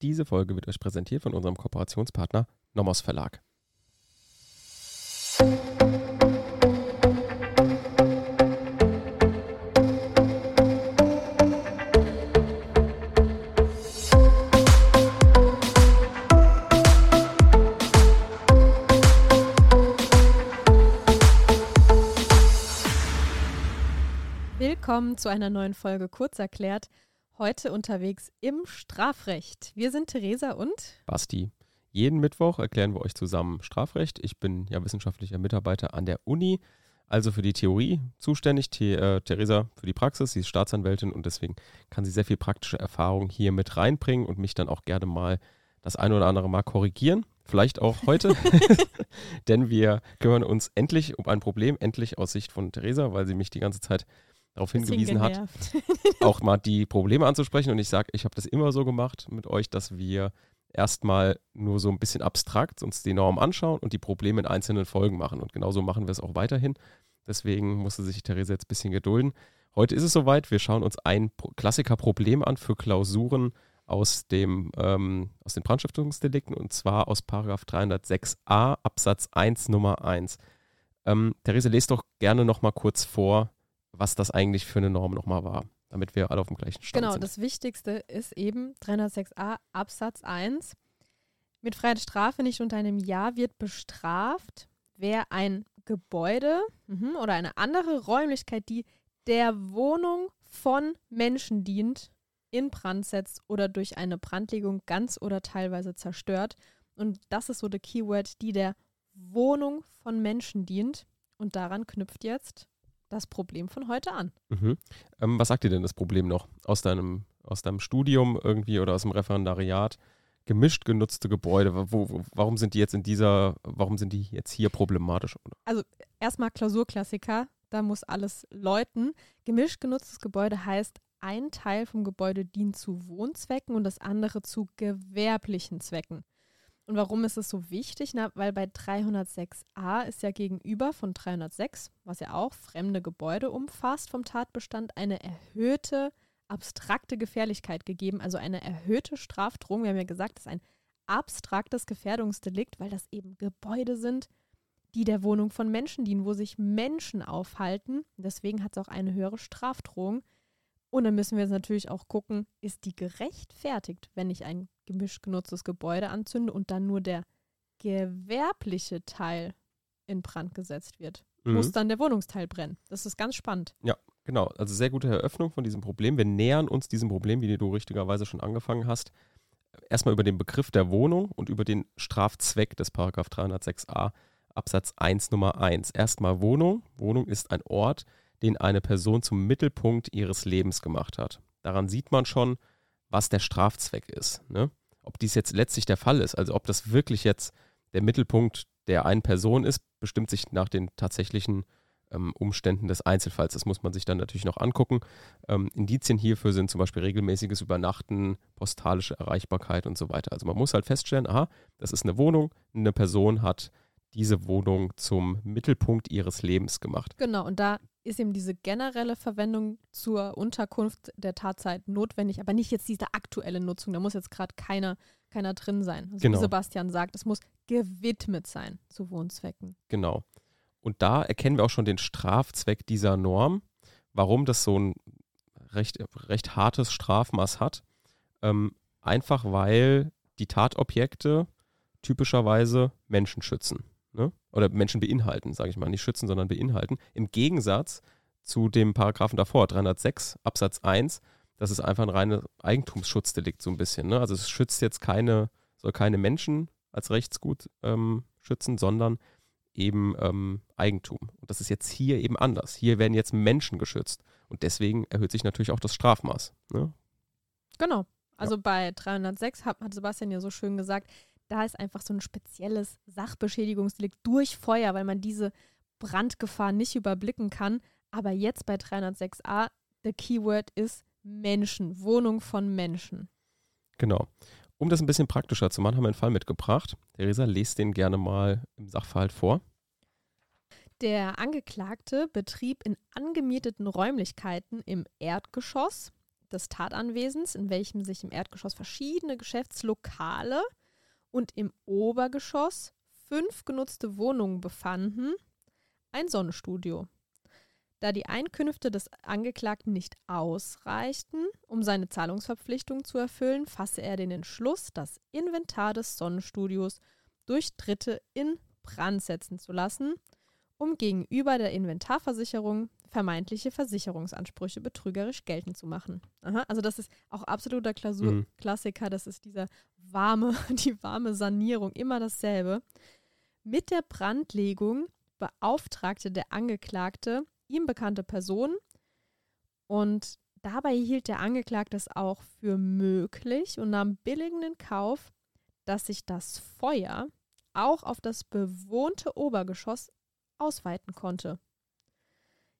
Diese Folge wird euch präsentiert von unserem Kooperationspartner Nomos Verlag. Willkommen zu einer neuen Folge Kurzerklärt. Heute unterwegs im Strafrecht. Wir sind Theresa und Basti. Jeden Mittwoch erklären wir euch zusammen Strafrecht. Ich bin ja wissenschaftlicher Mitarbeiter an der Uni, also für die Theorie zuständig. The äh, Theresa für die Praxis. Sie ist Staatsanwältin und deswegen kann sie sehr viel praktische Erfahrung hier mit reinbringen und mich dann auch gerne mal das eine oder andere Mal korrigieren. Vielleicht auch heute, denn wir kümmern uns endlich um ein Problem, endlich aus Sicht von Theresa, weil sie mich die ganze Zeit darauf hingewiesen hat, auch mal die Probleme anzusprechen. Und ich sage, ich habe das immer so gemacht mit euch, dass wir erstmal nur so ein bisschen abstrakt uns die Norm anschauen und die Probleme in einzelnen Folgen machen. Und genauso machen wir es auch weiterhin. Deswegen musste sich Therese jetzt ein bisschen gedulden. Heute ist es soweit. Wir schauen uns ein Klassikerproblem an für Klausuren aus, dem, ähm, aus den Brandstiftungsdelikten und zwar aus Paragraph 306a Absatz 1 Nummer 1. Ähm, Therese, lest doch gerne nochmal kurz vor, was das eigentlich für eine Norm nochmal war, damit wir alle auf dem gleichen Stand genau, sind. Genau, das Wichtigste ist eben 306a Absatz 1. Mit freier Strafe nicht unter einem Jahr wird bestraft, wer ein Gebäude mh, oder eine andere Räumlichkeit, die der Wohnung von Menschen dient, in Brand setzt oder durch eine Brandlegung ganz oder teilweise zerstört. Und das ist so der Keyword, die der Wohnung von Menschen dient. Und daran knüpft jetzt das Problem von heute an. Mhm. Ähm, was sagt dir denn das Problem noch aus deinem, aus deinem Studium irgendwie oder aus dem Referendariat? Gemischt genutzte Gebäude, wo, wo, warum sind die jetzt in dieser, warum sind die jetzt hier problematisch? Also erstmal Klausurklassiker, da muss alles läuten. Gemischt genutztes Gebäude heißt, ein Teil vom Gebäude dient zu Wohnzwecken und das andere zu gewerblichen Zwecken. Und warum ist es so wichtig? Na, weil bei 306a ist ja gegenüber von 306, was ja auch fremde Gebäude umfasst vom Tatbestand, eine erhöhte abstrakte Gefährlichkeit gegeben, also eine erhöhte Strafdrohung. Wir haben ja gesagt, das ist ein abstraktes Gefährdungsdelikt, weil das eben Gebäude sind, die der Wohnung von Menschen dienen, wo sich Menschen aufhalten. Deswegen hat es auch eine höhere Strafdrohung. Und dann müssen wir jetzt natürlich auch gucken, ist die gerechtfertigt, wenn ich ein gemischt genutztes Gebäude anzünde und dann nur der gewerbliche Teil in Brand gesetzt wird. Mhm. Muss dann der Wohnungsteil brennen. Das ist ganz spannend. Ja, genau. Also sehr gute Eröffnung von diesem Problem. Wir nähern uns diesem Problem, wie du richtigerweise schon angefangen hast, erstmal über den Begriff der Wohnung und über den Strafzweck des Paragraph 306a Absatz 1 Nummer 1. Erstmal Wohnung. Wohnung ist ein Ort, den eine Person zum Mittelpunkt ihres Lebens gemacht hat. Daran sieht man schon, was der Strafzweck ist. Ne? Ob dies jetzt letztlich der Fall ist, also ob das wirklich jetzt der Mittelpunkt der einen Person ist, bestimmt sich nach den tatsächlichen ähm, Umständen des Einzelfalls. Das muss man sich dann natürlich noch angucken. Ähm, Indizien hierfür sind zum Beispiel regelmäßiges Übernachten, postalische Erreichbarkeit und so weiter. Also man muss halt feststellen, aha, das ist eine Wohnung, eine Person hat diese Wohnung zum Mittelpunkt ihres Lebens gemacht. Genau, und da ist eben diese generelle Verwendung zur Unterkunft der Tatzeit notwendig, aber nicht jetzt diese aktuelle Nutzung. Da muss jetzt gerade keiner, keiner drin sein. Also genau. wie Sebastian sagt, es muss gewidmet sein zu Wohnzwecken. Genau. Und da erkennen wir auch schon den Strafzweck dieser Norm, warum das so ein recht, recht hartes Strafmaß hat. Ähm, einfach weil die Tatobjekte typischerweise Menschen schützen ne? oder Menschen beinhalten, sage ich mal, nicht schützen, sondern beinhalten. Im Gegensatz zu dem Paragraphen davor, 306 Absatz 1, das ist einfach ein reines Eigentumsschutzdelikt so ein bisschen. Ne? Also es schützt jetzt keine, soll keine Menschen als Rechtsgut ähm, schützen, sondern eben ähm, Eigentum. Und das ist jetzt hier eben anders. Hier werden jetzt Menschen geschützt. Und deswegen erhöht sich natürlich auch das Strafmaß. Ne? Genau. Also ja. bei 306 hat, hat Sebastian ja so schön gesagt, da ist einfach so ein spezielles Sachbeschädigungsdelikt durch Feuer, weil man diese Brandgefahr nicht überblicken kann. Aber jetzt bei 306a, der Keyword ist Menschen, Wohnung von Menschen. Genau. Um das ein bisschen praktischer zu machen, haben wir einen Fall mitgebracht. Theresa, lest den gerne mal im Sachverhalt vor. Der Angeklagte betrieb in angemieteten Räumlichkeiten im Erdgeschoss des Tatanwesens, in welchem sich im Erdgeschoss verschiedene Geschäftslokale und im Obergeschoss fünf genutzte Wohnungen befanden, ein Sonnenstudio. Da die Einkünfte des Angeklagten nicht ausreichten, um seine Zahlungsverpflichtung zu erfüllen, fasse er den Entschluss, das Inventar des Sonnenstudios durch Dritte in Brand setzen zu lassen, um gegenüber der Inventarversicherung vermeintliche Versicherungsansprüche betrügerisch geltend zu machen. Aha, also das ist auch absoluter Klausur mhm. Klassiker, das ist dieser warme, die warme Sanierung, immer dasselbe. Mit der Brandlegung beauftragte der Angeklagte ihm bekannte Personen und dabei hielt der Angeklagte es auch für möglich und nahm billigend in Kauf, dass sich das Feuer auch auf das bewohnte Obergeschoss ausweiten konnte.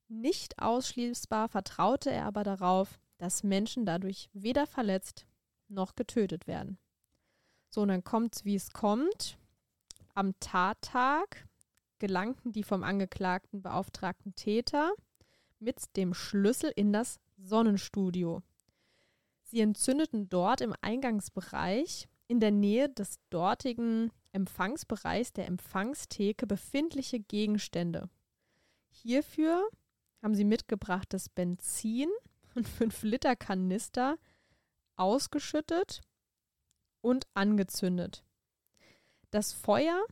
Nicht ausschließbar vertraute er aber darauf, dass Menschen dadurch weder verletzt noch getötet werden. So, und dann kommt es, wie es kommt. Am Tattag gelangten die vom Angeklagten beauftragten Täter mit dem Schlüssel in das Sonnenstudio. Sie entzündeten dort im Eingangsbereich in der Nähe des dortigen Empfangsbereichs der Empfangstheke befindliche Gegenstände. Hierfür haben sie mitgebrachtes Benzin und 5 Liter Kanister ausgeschüttet und angezündet. Das Feuer,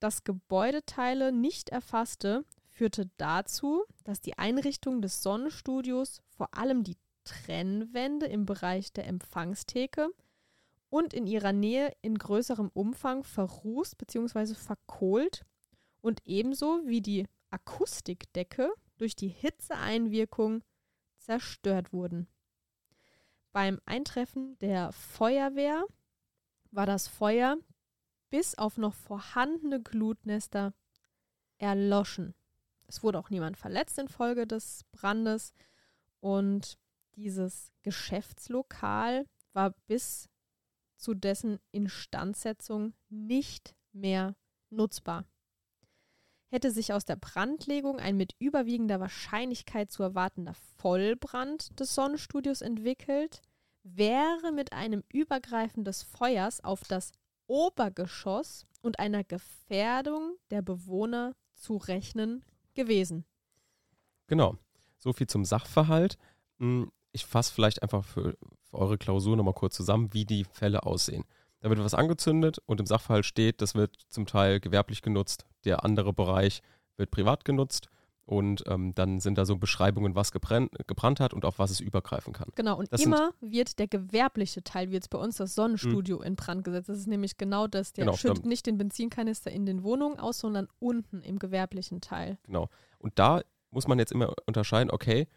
das Gebäudeteile nicht erfasste, führte dazu, dass die Einrichtung des Sonnenstudios vor allem die Trennwände im Bereich der Empfangstheke und in ihrer Nähe in größerem Umfang verrußt bzw. verkohlt und ebenso wie die Akustikdecke durch die Hitzeeinwirkung zerstört wurden. Beim Eintreffen der Feuerwehr war das Feuer bis auf noch vorhandene Glutnester erloschen. Es wurde auch niemand verletzt infolge des Brandes und dieses Geschäftslokal war bis zu dessen Instandsetzung nicht mehr nutzbar. Hätte sich aus der Brandlegung ein mit überwiegender Wahrscheinlichkeit zu erwartender Vollbrand des Sonnenstudios entwickelt, wäre mit einem Übergreifen des Feuers auf das Obergeschoss und einer Gefährdung der Bewohner zu rechnen gewesen. Genau. So viel zum Sachverhalt. Hm, ich fasse vielleicht einfach für, für eure Klausur nochmal kurz zusammen, wie die Fälle aussehen. Da wird was angezündet und im Sachverhalt steht, das wird zum Teil gewerblich genutzt, der andere Bereich wird privat genutzt und ähm, dann sind da so Beschreibungen, was gebrannt, gebrannt, hat und auf was es übergreifen kann. Genau, und das immer wird der gewerbliche Teil, wie jetzt bei uns das Sonnenstudio, mh. in Brand gesetzt. Das ist nämlich genau das, der genau, schüttet nicht den Benzinkanister in den Wohnungen aus, sondern unten im gewerblichen Teil. Genau. Und da muss man jetzt immer unterscheiden, okay,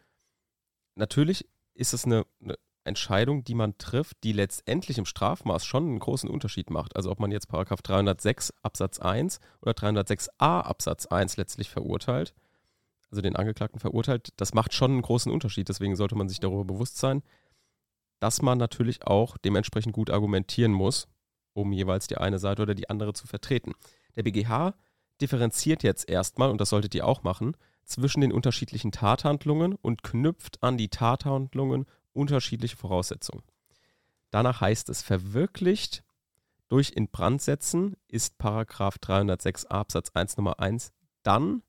natürlich ist es eine, eine Entscheidung, die man trifft, die letztendlich im Strafmaß schon einen großen Unterschied macht. Also ob man jetzt Paragraph 306 Absatz 1 oder 306a Absatz 1 letztlich verurteilt, also den Angeklagten verurteilt, das macht schon einen großen Unterschied. Deswegen sollte man sich darüber bewusst sein, dass man natürlich auch dementsprechend gut argumentieren muss, um jeweils die eine Seite oder die andere zu vertreten. Der BGH differenziert jetzt erstmal, und das solltet ihr auch machen, zwischen den unterschiedlichen Tathandlungen und knüpft an die Tathandlungen unterschiedliche Voraussetzungen. Danach heißt es, verwirklicht durch Inbrandsetzen ist Paragraph 306 Absatz 1 Nummer 1 dann,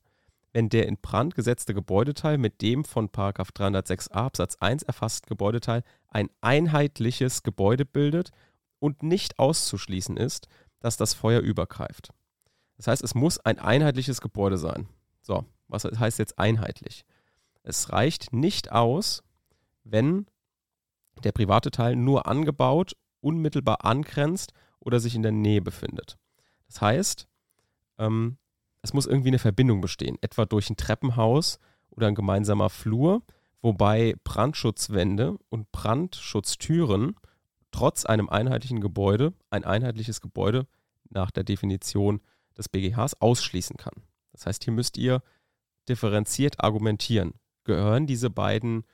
wenn der in Brand gesetzte Gebäudeteil mit dem von Paragraph 306 Absatz 1 erfassten Gebäudeteil ein einheitliches Gebäude bildet und nicht auszuschließen ist, dass das Feuer übergreift. Das heißt, es muss ein einheitliches Gebäude sein. So, was heißt jetzt einheitlich? Es reicht nicht aus, wenn der private Teil nur angebaut, unmittelbar angrenzt oder sich in der Nähe befindet. Das heißt, ähm, es muss irgendwie eine Verbindung bestehen, etwa durch ein Treppenhaus oder ein gemeinsamer Flur, wobei Brandschutzwände und Brandschutztüren trotz einem einheitlichen Gebäude ein einheitliches Gebäude nach der Definition des BGHs ausschließen kann. Das heißt, hier müsst ihr differenziert argumentieren. Gehören diese beiden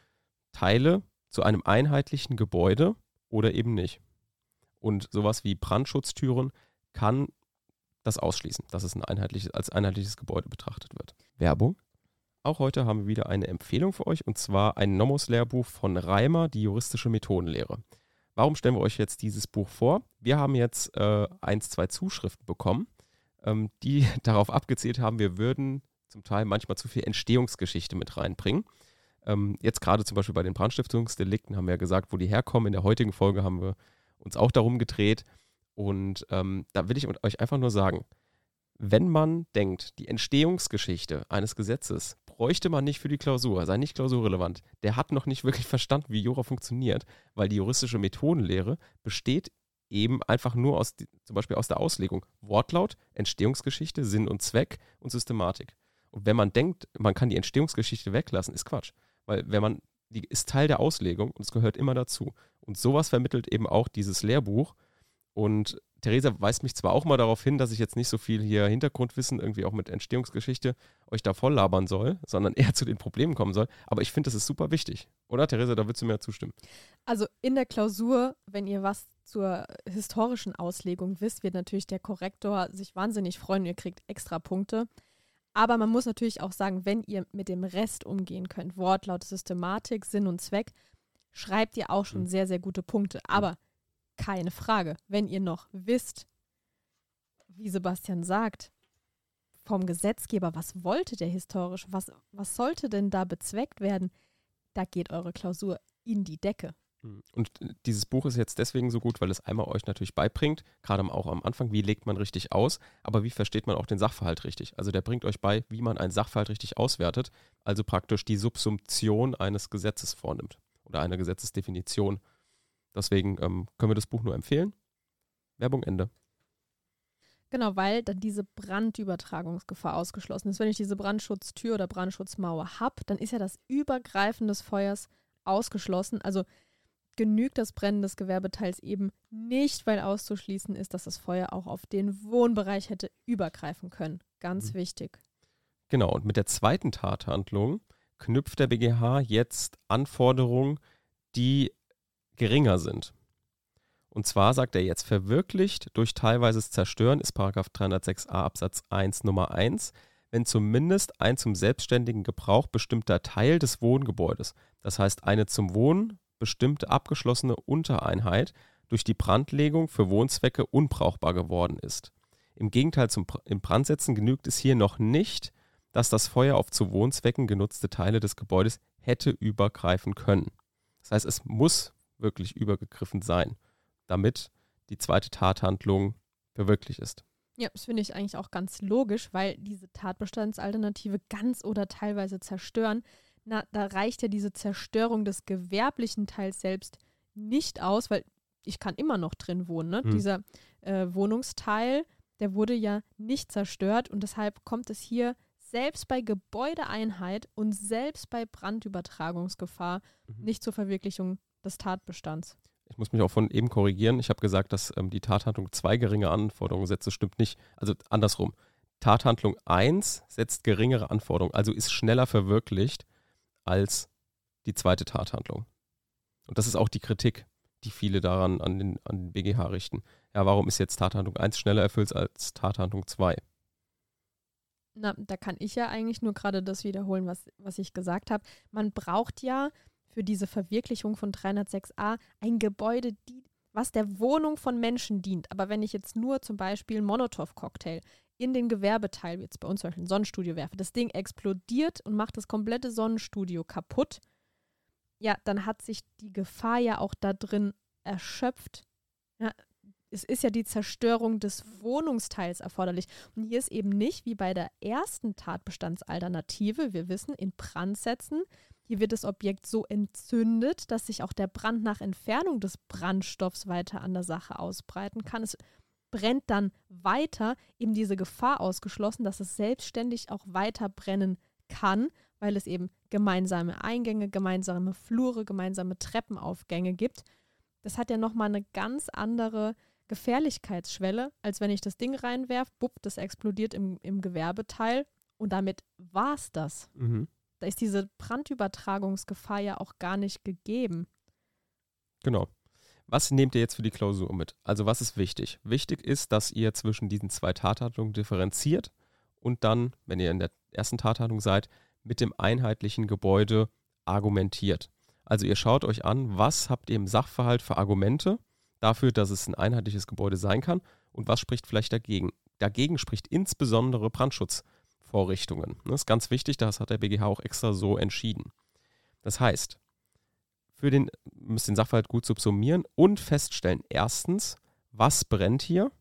Teile zu einem einheitlichen Gebäude oder eben nicht? Und sowas wie Brandschutztüren kann das ausschließen, dass es ein einheitliches, als einheitliches Gebäude betrachtet wird. Werbung. Auch heute haben wir wieder eine Empfehlung für euch und zwar ein Nomos-Lehrbuch von Reimer, die juristische Methodenlehre. Warum stellen wir euch jetzt dieses Buch vor? Wir haben jetzt äh, eins, zwei Zuschriften bekommen, ähm, die darauf abgezielt haben, wir würden zum Teil manchmal zu viel Entstehungsgeschichte mit reinbringen. Ähm, jetzt gerade zum Beispiel bei den Brandstiftungsdelikten haben wir ja gesagt, wo die herkommen. In der heutigen Folge haben wir uns auch darum gedreht. Und ähm, da will ich euch einfach nur sagen, wenn man denkt, die Entstehungsgeschichte eines Gesetzes bräuchte man nicht für die Klausur, sei nicht klausurrelevant, der hat noch nicht wirklich verstanden, wie Jura funktioniert, weil die juristische Methodenlehre besteht eben einfach nur aus, zum Beispiel aus der Auslegung Wortlaut, Entstehungsgeschichte, Sinn und Zweck und Systematik. Und wenn man denkt, man kann die Entstehungsgeschichte weglassen, ist Quatsch. Weil wenn man, die ist Teil der Auslegung und es gehört immer dazu. Und sowas vermittelt eben auch dieses Lehrbuch. Und Theresa weist mich zwar auch mal darauf hin, dass ich jetzt nicht so viel hier Hintergrundwissen irgendwie auch mit Entstehungsgeschichte euch da voll labern soll, sondern eher zu den Problemen kommen soll. Aber ich finde, das ist super wichtig. Oder, Theresa, da würdest du mir zustimmen. Also in der Klausur, wenn ihr was zur historischen Auslegung wisst, wird natürlich der Korrektor sich wahnsinnig freuen. Ihr kriegt extra Punkte. Aber man muss natürlich auch sagen, wenn ihr mit dem Rest umgehen könnt, Wortlaut, Systematik, Sinn und Zweck, schreibt ihr auch schon mhm. sehr, sehr gute Punkte. Aber keine Frage, wenn ihr noch wisst, wie Sebastian sagt, vom Gesetzgeber, was wollte der historisch, was, was sollte denn da bezweckt werden, da geht eure Klausur in die Decke. Hm. Und dieses Buch ist jetzt deswegen so gut, weil es einmal euch natürlich beibringt, gerade auch am Anfang, wie legt man richtig aus, aber wie versteht man auch den Sachverhalt richtig. Also der bringt euch bei, wie man einen Sachverhalt richtig auswertet, also praktisch die Subsumption eines Gesetzes vornimmt oder einer Gesetzesdefinition. Deswegen ähm, können wir das Buch nur empfehlen. Werbung Ende. Genau, weil dann diese Brandübertragungsgefahr ausgeschlossen ist. Wenn ich diese Brandschutztür oder Brandschutzmauer habe, dann ist ja das Übergreifen des Feuers ausgeschlossen. Also genügt das Brennen des Gewerbeteils eben nicht, weil auszuschließen ist, dass das Feuer auch auf den Wohnbereich hätte übergreifen können. Ganz mhm. wichtig. Genau, und mit der zweiten Tathandlung knüpft der BGH jetzt Anforderungen, die geringer sind. Und zwar sagt er jetzt, verwirklicht durch teilweises Zerstören ist 306a Absatz 1 Nummer 1, wenn zumindest ein zum selbstständigen Gebrauch bestimmter Teil des Wohngebäudes, das heißt eine zum Wohnen bestimmte abgeschlossene Untereinheit durch die Brandlegung für Wohnzwecke unbrauchbar geworden ist. Im Gegenteil zum im Brandsetzen genügt es hier noch nicht, dass das Feuer auf zu Wohnzwecken genutzte Teile des Gebäudes hätte übergreifen können. Das heißt, es muss wirklich übergegriffen sein, damit die zweite Tathandlung verwirklicht ist. Ja, das finde ich eigentlich auch ganz logisch, weil diese Tatbestandsalternative ganz oder teilweise zerstören na, da reicht ja diese Zerstörung des gewerblichen Teils selbst nicht aus, weil ich kann immer noch drin wohnen. Ne? Hm. Dieser äh, Wohnungsteil, der wurde ja nicht zerstört und deshalb kommt es hier selbst bei Gebäudeeinheit und selbst bei Brandübertragungsgefahr mhm. nicht zur Verwirklichung des Tatbestands. Ich muss mich auch von eben korrigieren. Ich habe gesagt, dass ähm, die Tathandlung zwei geringe Anforderungen setzt. Das stimmt nicht. Also andersrum. Tathandlung 1 setzt geringere Anforderungen, also ist schneller verwirklicht als die zweite Tathandlung. Und das ist auch die Kritik, die viele daran an den, an den BGH richten. Ja, warum ist jetzt Tathandlung 1 schneller erfüllt als Tathandlung 2? Na, da kann ich ja eigentlich nur gerade das wiederholen, was, was ich gesagt habe. Man braucht ja für diese Verwirklichung von 306a ein Gebäude, die, was der Wohnung von Menschen dient. Aber wenn ich jetzt nur zum Beispiel Molotow-Cocktail in den Gewerbeteil, jetzt bei uns zum Beispiel ein Sonnenstudio werfe, das Ding explodiert und macht das komplette Sonnenstudio kaputt, ja, dann hat sich die Gefahr ja auch da drin erschöpft. Ja, es ist ja die Zerstörung des Wohnungsteils erforderlich. Und hier ist eben nicht wie bei der ersten Tatbestandsalternative, wir wissen, in Brand setzen. Hier wird das Objekt so entzündet, dass sich auch der Brand nach Entfernung des Brandstoffs weiter an der Sache ausbreiten kann. Es brennt dann weiter, eben diese Gefahr ausgeschlossen, dass es selbstständig auch weiter brennen kann, weil es eben gemeinsame Eingänge, gemeinsame Flure, gemeinsame Treppenaufgänge gibt. Das hat ja nochmal eine ganz andere Gefährlichkeitsschwelle, als wenn ich das Ding reinwerfe, bupp, das explodiert im, im Gewerbeteil und damit war es das. Mhm. Da ist diese Brandübertragungsgefahr ja auch gar nicht gegeben. Genau. Was nehmt ihr jetzt für die Klausur mit? Also was ist wichtig? Wichtig ist, dass ihr zwischen diesen zwei Tathandlungen differenziert und dann, wenn ihr in der ersten Tathandlung seid, mit dem einheitlichen Gebäude argumentiert. Also ihr schaut euch an, was habt ihr im Sachverhalt für Argumente dafür, dass es ein einheitliches Gebäude sein kann und was spricht vielleicht dagegen. Dagegen spricht insbesondere Brandschutzvorrichtungen. Das ist ganz wichtig, das hat der BGH auch extra so entschieden. Das heißt, für den, müsst den Sachverhalt gut subsumieren und feststellen, erstens, was brennt hier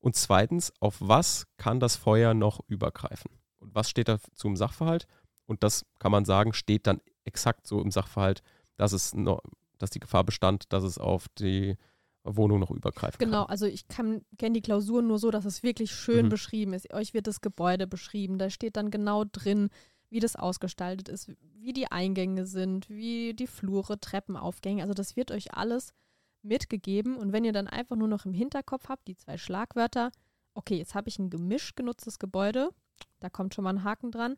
und zweitens, auf was kann das Feuer noch übergreifen und was steht da zum Sachverhalt und das kann man sagen, steht dann exakt so im Sachverhalt, dass es noch, dass die Gefahr bestand, dass es auf die Wohnung noch übergreifen genau, kann. also ich kenne die Klausuren nur so, dass es wirklich schön Mhm. beschrieben ist. Euch wird das Gebäude beschrieben. Da steht dann genau drin, wie das ausgestaltet ist, wie die Eingänge sind, wie die Flure, Treppenaufgänge. Also das wird euch alles mitgegeben. Und wenn ihr dann einfach nur noch im Hinterkopf habt, die zwei Schlagwörter, okay, jetzt habe ich ein gemischt genutztes Gebäude, da kommt schon mal ein Haken dran.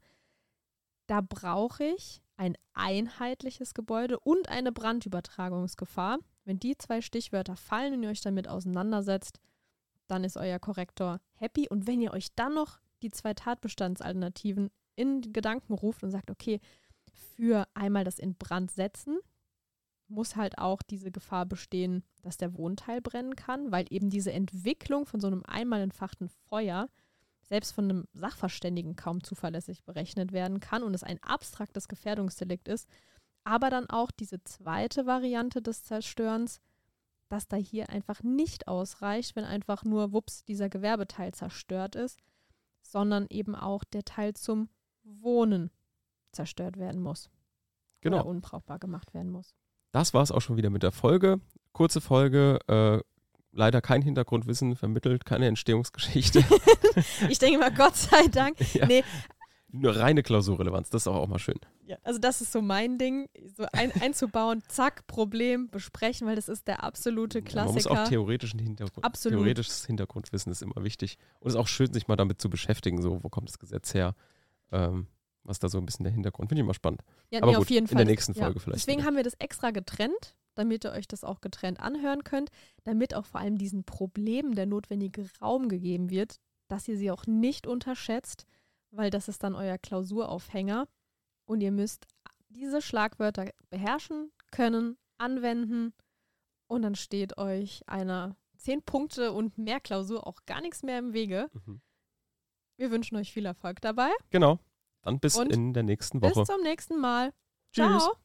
Da brauche ich ein einheitliches Gebäude und eine Brandübertragungsgefahr. Wenn die zwei Stichwörter fallen und ihr euch damit auseinandersetzt, dann ist euer Korrektor happy. Und wenn ihr euch dann noch die zwei Tatbestandsalternativen in Gedanken ruft und sagt, okay, für einmal das in Brand setzen, muss halt auch diese Gefahr bestehen, dass der Wohnteil brennen kann, weil eben diese Entwicklung von so einem einmal entfachten Feuer selbst von einem Sachverständigen kaum zuverlässig berechnet werden kann und es ein abstraktes Gefährdungsdelikt ist. Aber dann auch diese zweite Variante des Zerstörens, dass da hier einfach nicht ausreicht, wenn einfach nur, wups, dieser Gewerbeteil zerstört ist, sondern eben auch der Teil zum Wohnen zerstört werden muss. Genau. Oder unbrauchbar gemacht werden muss. Das war es auch schon wieder mit der Folge. Kurze Folge, äh, leider kein Hintergrundwissen vermittelt, keine Entstehungsgeschichte. Ich denke mal, Gott sei Dank. Ja. Nee, Nur reine Klausurrelevanz, das ist auch, auch mal schön. Ja, also das ist so mein Ding, so ein, einzubauen, zack, Problem besprechen, weil das ist der absolute Man muss auch Klassiker. theoretischen Hintergrund, Absolut. theoretisches Hintergrundwissen ist immer wichtig. Und es ist auch schön, sich mal damit zu beschäftigen, so, wo kommt das Gesetz her, ähm, was da so ein bisschen der Hintergrund. Finde ich immer spannend. Ja, Aber nee, gut, auf jeden in Fall. der nächsten Ja. Folge vielleicht Deswegen wieder. haben wir das extra getrennt, damit ihr euch das auch getrennt anhören könnt, damit auch vor allem diesen Problemen der notwendige Raum gegeben wird, dass ihr sie auch nicht unterschätzt, weil das ist dann euer Klausuraufhänger und ihr müsst diese Schlagwörter beherrschen, können, anwenden und dann steht euch einer 10 Punkte und mehr Klausur auch gar nichts mehr im Wege. Mhm. Wir wünschen euch viel Erfolg dabei. Genau. Dann bis Und in der nächsten Woche. Bis zum nächsten Mal. Tschüss. Ciao.